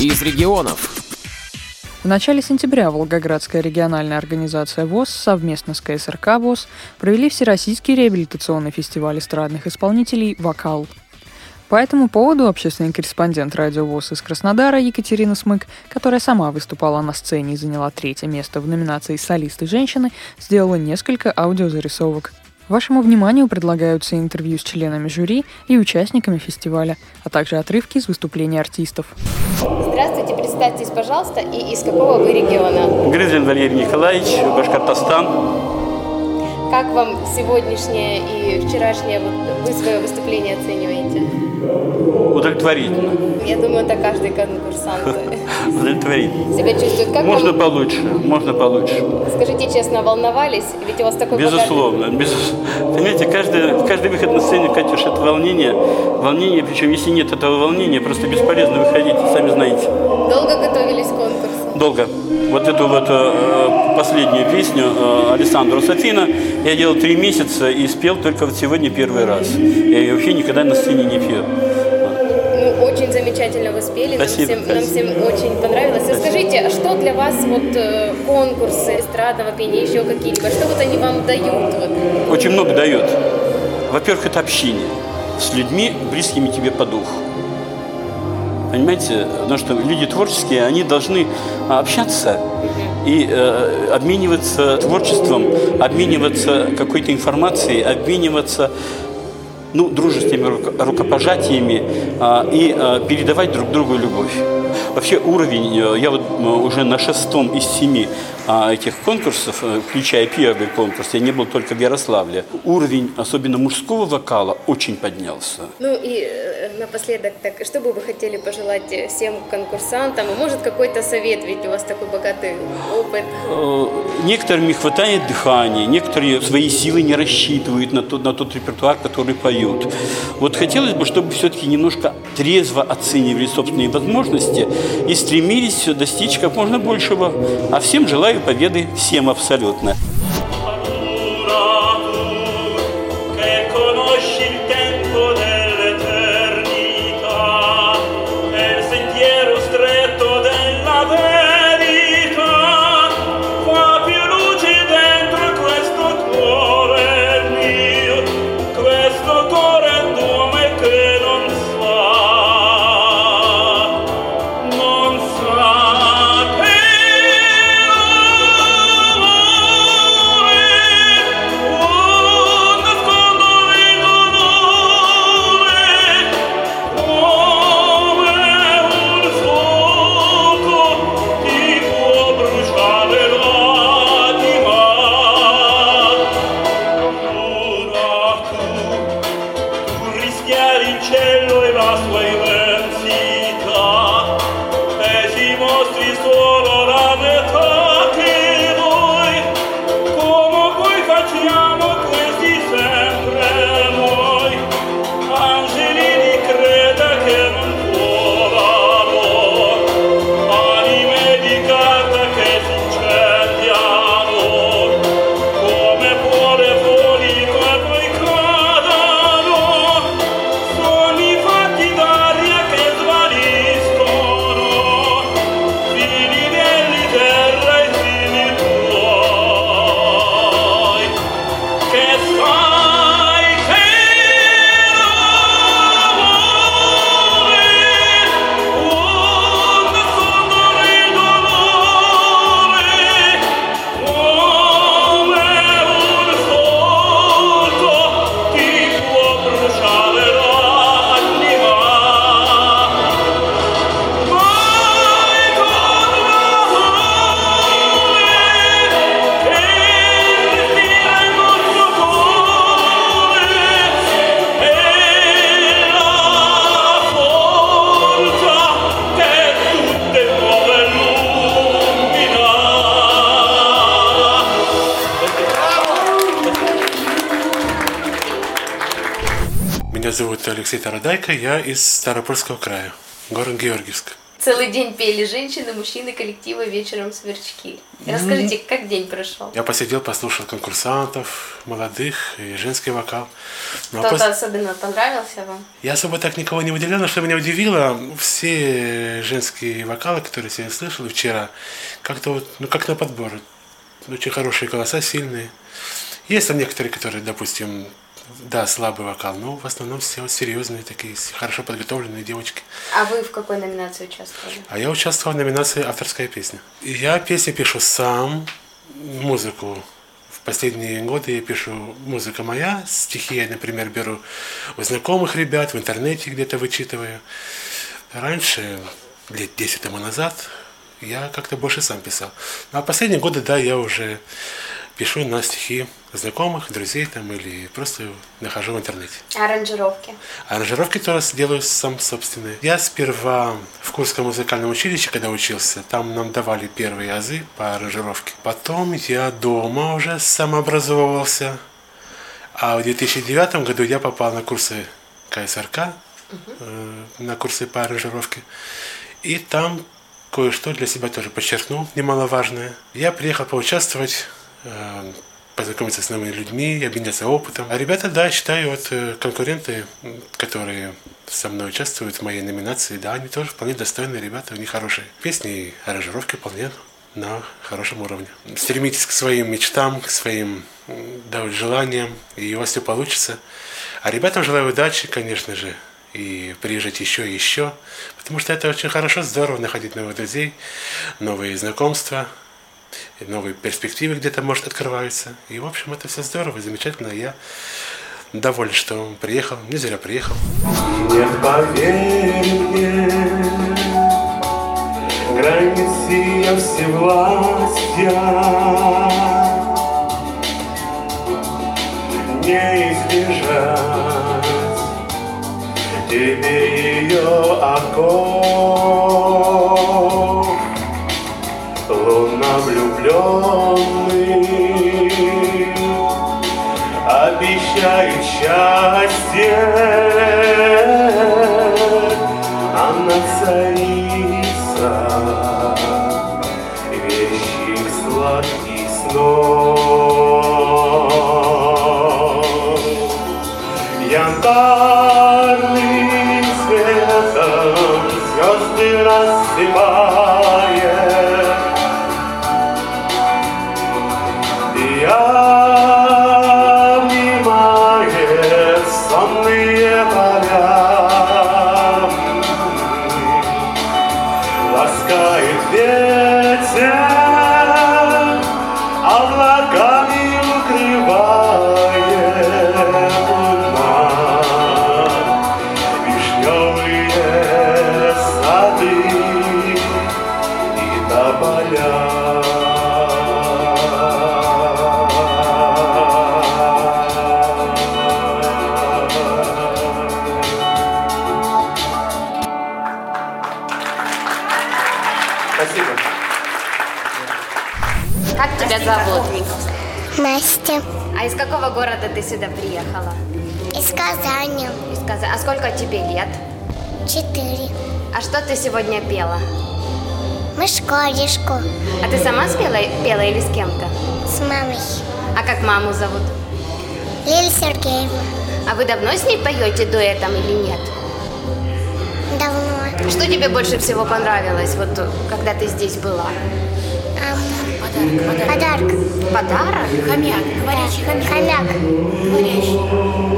из регионов. В начале сентября Волгоградская региональная организация ВОЗ совместно с КСРК ВОЗ провели Всероссийский реабилитационный фестиваль эстрадных исполнителей «Вокал». По этому поводу общественный корреспондент радио ВОЗ из Краснодара Екатерина Смык, которая сама выступала на сцене и заняла третье место в номинации «Солисты женщины», сделала несколько аудиозарисовок. Вашему вниманию предлагаются интервью с членами жюри и участниками фестиваля, а также отрывки из выступлений артистов. Здравствуйте, представьтесь, пожалуйста, и из какого вы региона? Грызин Валерий Николаевич, Башкортостан. Как вам сегодняшнее и вчерашнее, вот вы свое выступление оцениваете? Удовлетворительно. Я думаю, это каждый конкурсант Удовлетворительно. себя чувствует. Как Можно вам, получше, можно получше. скажите честно, волновались? Ведь у вас такой богатый- Безусловно. Безус- Понимаете, каждый, каждый выход на сцене, Катюш, это волнение. Волнение, причем если нет этого волнения, просто бесполезно выходить, сами знаете. Долго готовились к конкурсу? Долго. Вот эту вот э, последнюю песню э, Александру Софина я делал три месяца и спел только вот сегодня первый раз. Я ее вообще никогда на сцене не пел. Ну, очень замечательно вы спели, нам Спасибо, всем, нам всем очень понравилось. А скажите, а что для вас вот э, конкурсы эстрадного пения, еще какие-либо, что вот они вам дают? Вот? Очень много дает. Во-первых, это общение с людьми, близкими тебе по духу. Понимаете, потому что люди творческие, они должны общаться и э, обмениваться творчеством, обмениваться какой-то информацией, обмениваться ну, дружественными руко- рукопожатиями а, и а, передавать друг другу любовь. Вообще уровень, э, я вот э, уже на шестом из семи а, этих конкурсов, э, включая первый конкурс, я не был только в Ярославле, уровень, особенно мужского вокала, очень поднялся. Ну и напоследок, так, что бы вы хотели пожелать всем конкурсантам? Может какой-то совет, ведь у вас такой богатый опыт. Некоторым не хватает дыхания, некоторые свои силы не рассчитывают на тот, на тот репертуар, который поют. Вот хотелось бы, чтобы все-таки немножко трезво оценивали собственные возможности и стремились достичь как можно большего. А всем желаю победы, всем абсолютно. Меня зовут Алексей Тарадайко, я из Ставропольского края, город Георгиевск. Целый день пели женщины, мужчины, коллективы, вечером сверчки. Расскажите, как день прошел? Я посидел, послушал конкурсантов, молодых и женский вокал. Ну, а Кто-то пос- особенно понравился вам? Я особо так никого не выделял, но что меня удивило, все женские вокалы, которые я сегодня слышал вчера, как-то вот, ну как на подбор. Очень хорошие голоса, сильные. Есть там некоторые, которые, допустим, да, слабый вокал, но в основном все вот серьезные такие, хорошо подготовленные девочки. А вы в какой номинации участвовали? А я участвовал в номинации «Авторская песня». И я песни пишу сам, музыку. В последние годы я пишу музыка моя, стихи я, например, беру у знакомых ребят, в интернете где-то вычитываю. Раньше, лет 10 тому назад, я как-то больше сам писал. Ну, а последние годы, да, я уже пишу на стихи знакомых, друзей там или просто нахожу в интернете. Аранжировки. Аранжировки тоже делаю сам собственные. Я сперва в Курском музыкальном училище, когда учился, там нам давали первые азы по аранжировке. Потом я дома уже самообразовывался. А в 2009 году я попал на курсы КСРК, э, на курсы по аранжировке. И там кое-что для себя тоже подчеркнул, немаловажное. Я приехал поучаствовать, познакомиться с новыми людьми, обменяться опытом. А ребята, да, считаю, вот э, конкуренты, которые со мной участвуют в моей номинации, да, они тоже вполне достойные ребята, у них хорошие песни и аранжировки вполне на хорошем уровне. Стремитесь к своим мечтам, к своим да, желаниям, и у вас все получится. А ребятам желаю удачи, конечно же, и приезжать еще и еще, потому что это очень хорошо, здорово находить новых друзей, новые знакомства, и новые перспективы где-то, может, открываются. И, в общем, это все здорово, замечательно. Я доволен, что приехал, не зря приехал. Нет, поверь границы я не избежать тебе ее оков. Она царица вещих сладких снов. Ласкает ветер, Спасибо. Как тебя зовут? Настя А из какого города ты сюда приехала? из Казани. Из Каза- А сколько тебе лет? Четыре. А что ты сегодня пела? Мышкаришку А ты сама спела, пела или с кем-то? с мамой. А как маму зовут? Лилия Сергеевна. А вы давно с ней поете дуэтом или нет? Что тебе больше всего понравилось, вот когда ты здесь была? Ам, подарок. Подарок? Хомяк, говорящий хомяк. Хомяк. Говорящий.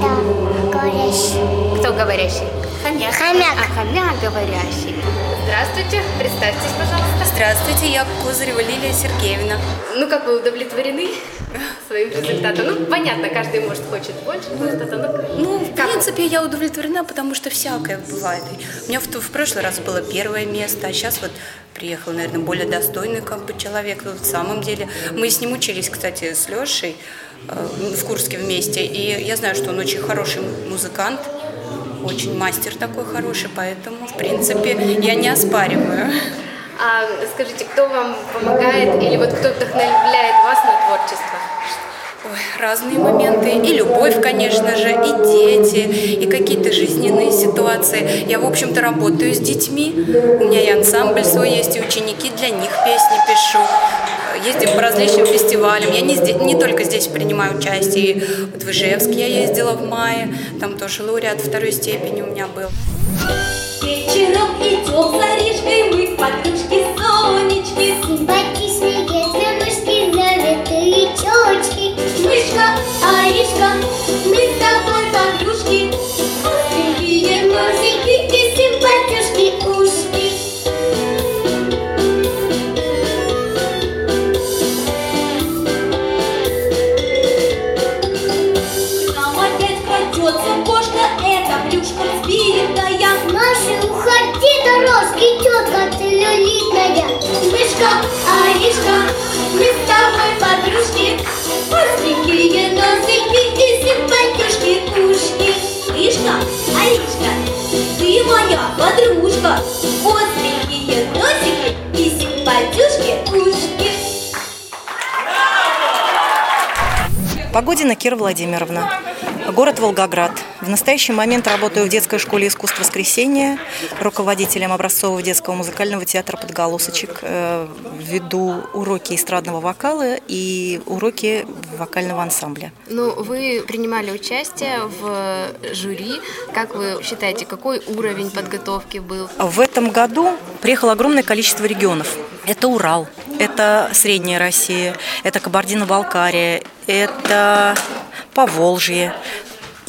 Да, говорящий. Кто говорящий? Хомяк. Хомяк. А, хомяк говорящий. Здравствуйте, представьтесь, пожалуйста. Здравствуйте, я Козырева Лилия Сергеевна. Ну, как вы удовлетворены своим результатом? Ну, понятно, каждый, может, хочет больше, что-то, ну, Ну, в как? принципе, я удовлетворена, потому что всякое бывает. У меня в, в прошлый раз было первое место, а сейчас вот приехал, наверное, более достойный как бы человек. Вот в самом деле, мы с ним учились, кстати, с Лешей в Курске вместе, и я знаю, что он очень хороший музыкант, очень мастер такой хороший, поэтому, в принципе, я не оспариваю. А скажите, кто вам помогает или вот кто вдохновляет вас на творчество? Ой, разные моменты. И любовь, конечно же, и дети, и какие-то жизненные ситуации. Я, в общем-то, работаю с детьми. У меня и ансамбль свой есть, и ученики, для них песни пишу. Ездим по различным фестивалям. Я не, здесь, не только здесь принимаю участие. Вот в Ижевск я ездила в мае. Там тоже лауреат второй степени у меня был. Вечером идем за Рижкой мы, подружки Сонечки. Симпатичные мышки, завитые чечки. Мышка, Аришка, мы с тобой подружки. Остренькие носики и симпатюшки ушки. Нам опять крадется кошка, это плюшка сбитая. Маша, уходи, дорожки, тетка ты люлитная. Мышка, Аришка, мы с тобой подружки. Остренькие носики и симпатюшки ушки. Мишка, Аришка, ты моя подружка. Остренькие носики и симпатюшки ушки. Погодина Кира Владимировна. Город Волгоград. В настоящий момент работаю в детской школе искусств воскресения, руководителем образцового детского музыкального театра «Подголосочек». Э, Веду уроки эстрадного вокала и уроки вокального ансамбля. Ну, вы принимали участие в жюри. Как вы считаете, какой уровень подготовки был? В этом году приехало огромное количество регионов. Это Урал, это Средняя Россия, это Кабардино-Балкария, это Поволжье.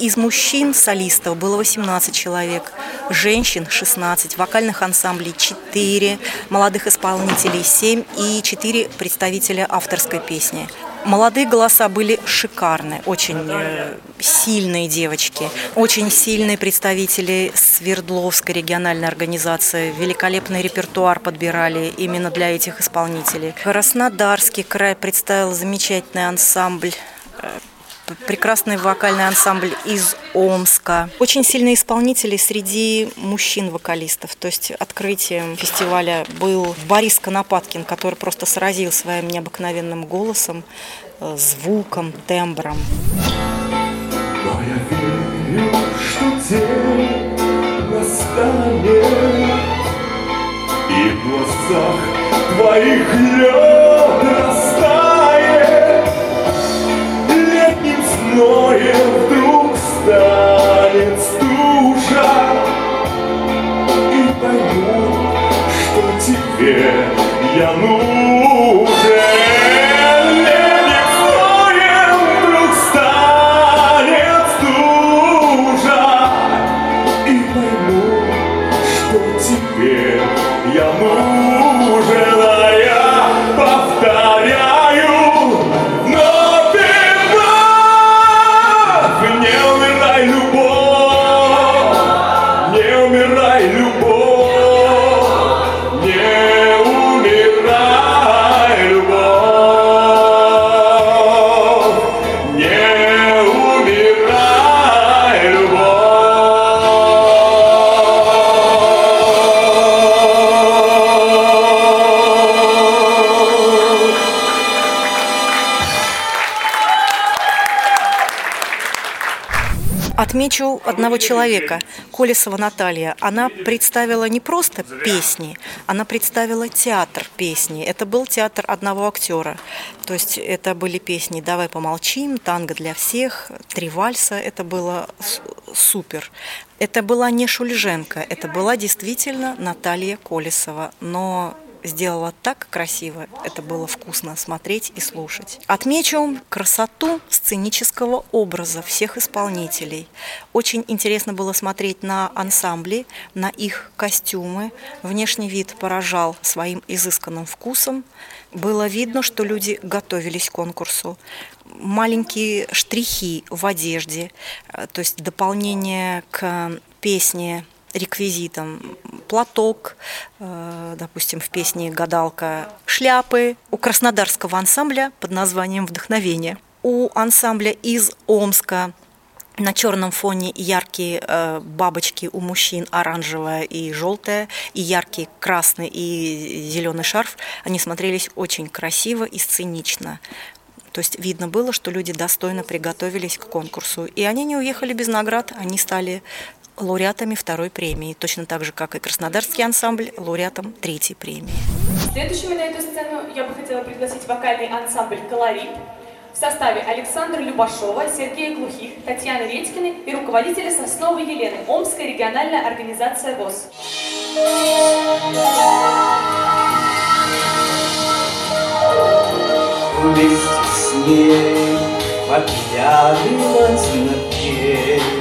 Из мужчин солистов было 18 человек, женщин 16, вокальных ансамблей 4, молодых исполнителей 7 и 4 представителя авторской песни. Молодые голоса были шикарные, очень э, сильные девочки, очень сильные представители Свердловской региональной организации, великолепный репертуар подбирали именно для этих исполнителей. Краснодарский край представил замечательный ансамбль э, прекрасный вокальный ансамбль из Омска. Очень сильные исполнители среди мужчин-вокалистов. То есть открытием фестиваля был Борис Конопаткин, который просто сразил своим необыкновенным голосом, э, звуком, тембром. Но я верю, что день настанет, И в глазах твоих лед Зноем вдруг станет стужа, И пойму, что тебе я нужен. Одного человека, Колесова Наталья. Она представила не просто песни, она представила театр песни. Это был театр одного актера. То есть это были песни «Давай помолчим», «Танго для всех», «Три вальса». Это было супер. Это была не Шульженко, это была действительно Наталья Колесова. Но сделала так красиво, это было вкусно смотреть и слушать. Отмечу красоту сценического образа всех исполнителей. Очень интересно было смотреть на ансамбли, на их костюмы. Внешний вид поражал своим изысканным вкусом. Было видно, что люди готовились к конкурсу. Маленькие штрихи в одежде, э, то есть дополнение к песне реквизитом платок, э, допустим, в песне «Гадалка» шляпы. У краснодарского ансамбля под названием «Вдохновение». У ансамбля из Омска на черном фоне яркие э, бабочки у мужчин, оранжевая и желтая, и яркий красный и зеленый шарф. Они смотрелись очень красиво и сценично. То есть видно было, что люди достойно приготовились к конкурсу. И они не уехали без наград, они стали лауреатами второй премии, точно так же, как и Краснодарский ансамбль, лауреатом третьей премии. Следующими на эту сцену я бы хотела пригласить вокальный ансамбль «Колорит» в составе Александра Любашова, Сергея Глухих, Татьяны Редькиной и руководителя Сосновой Елены, Омская региональная организация ВОЗ. Вместе с ней поглядывать на двери,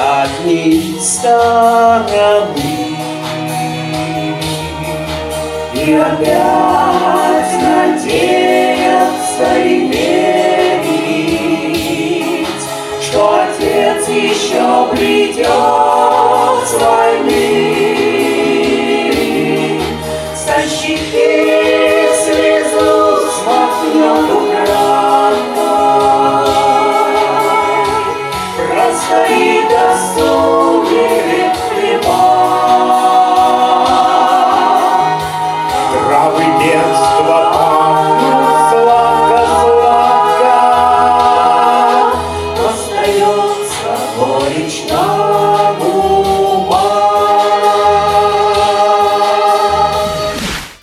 дальней стороны. И опять надеяться и верить, Что отец еще придет с войны.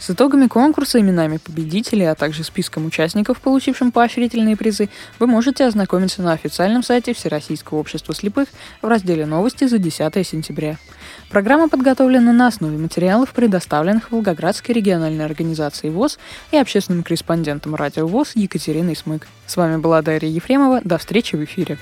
С итогами конкурса, именами победителей, а также списком участников, получившим поощрительные призы, вы можете ознакомиться на официальном сайте Всероссийского общества слепых в разделе «Новости» за 10 сентября. Программа подготовлена на основе материалов, предоставленных Волгоградской региональной организацией ВОЗ и общественным корреспондентом радио ВОЗ Екатериной Смык. С вами была Дарья Ефремова. До встречи в эфире.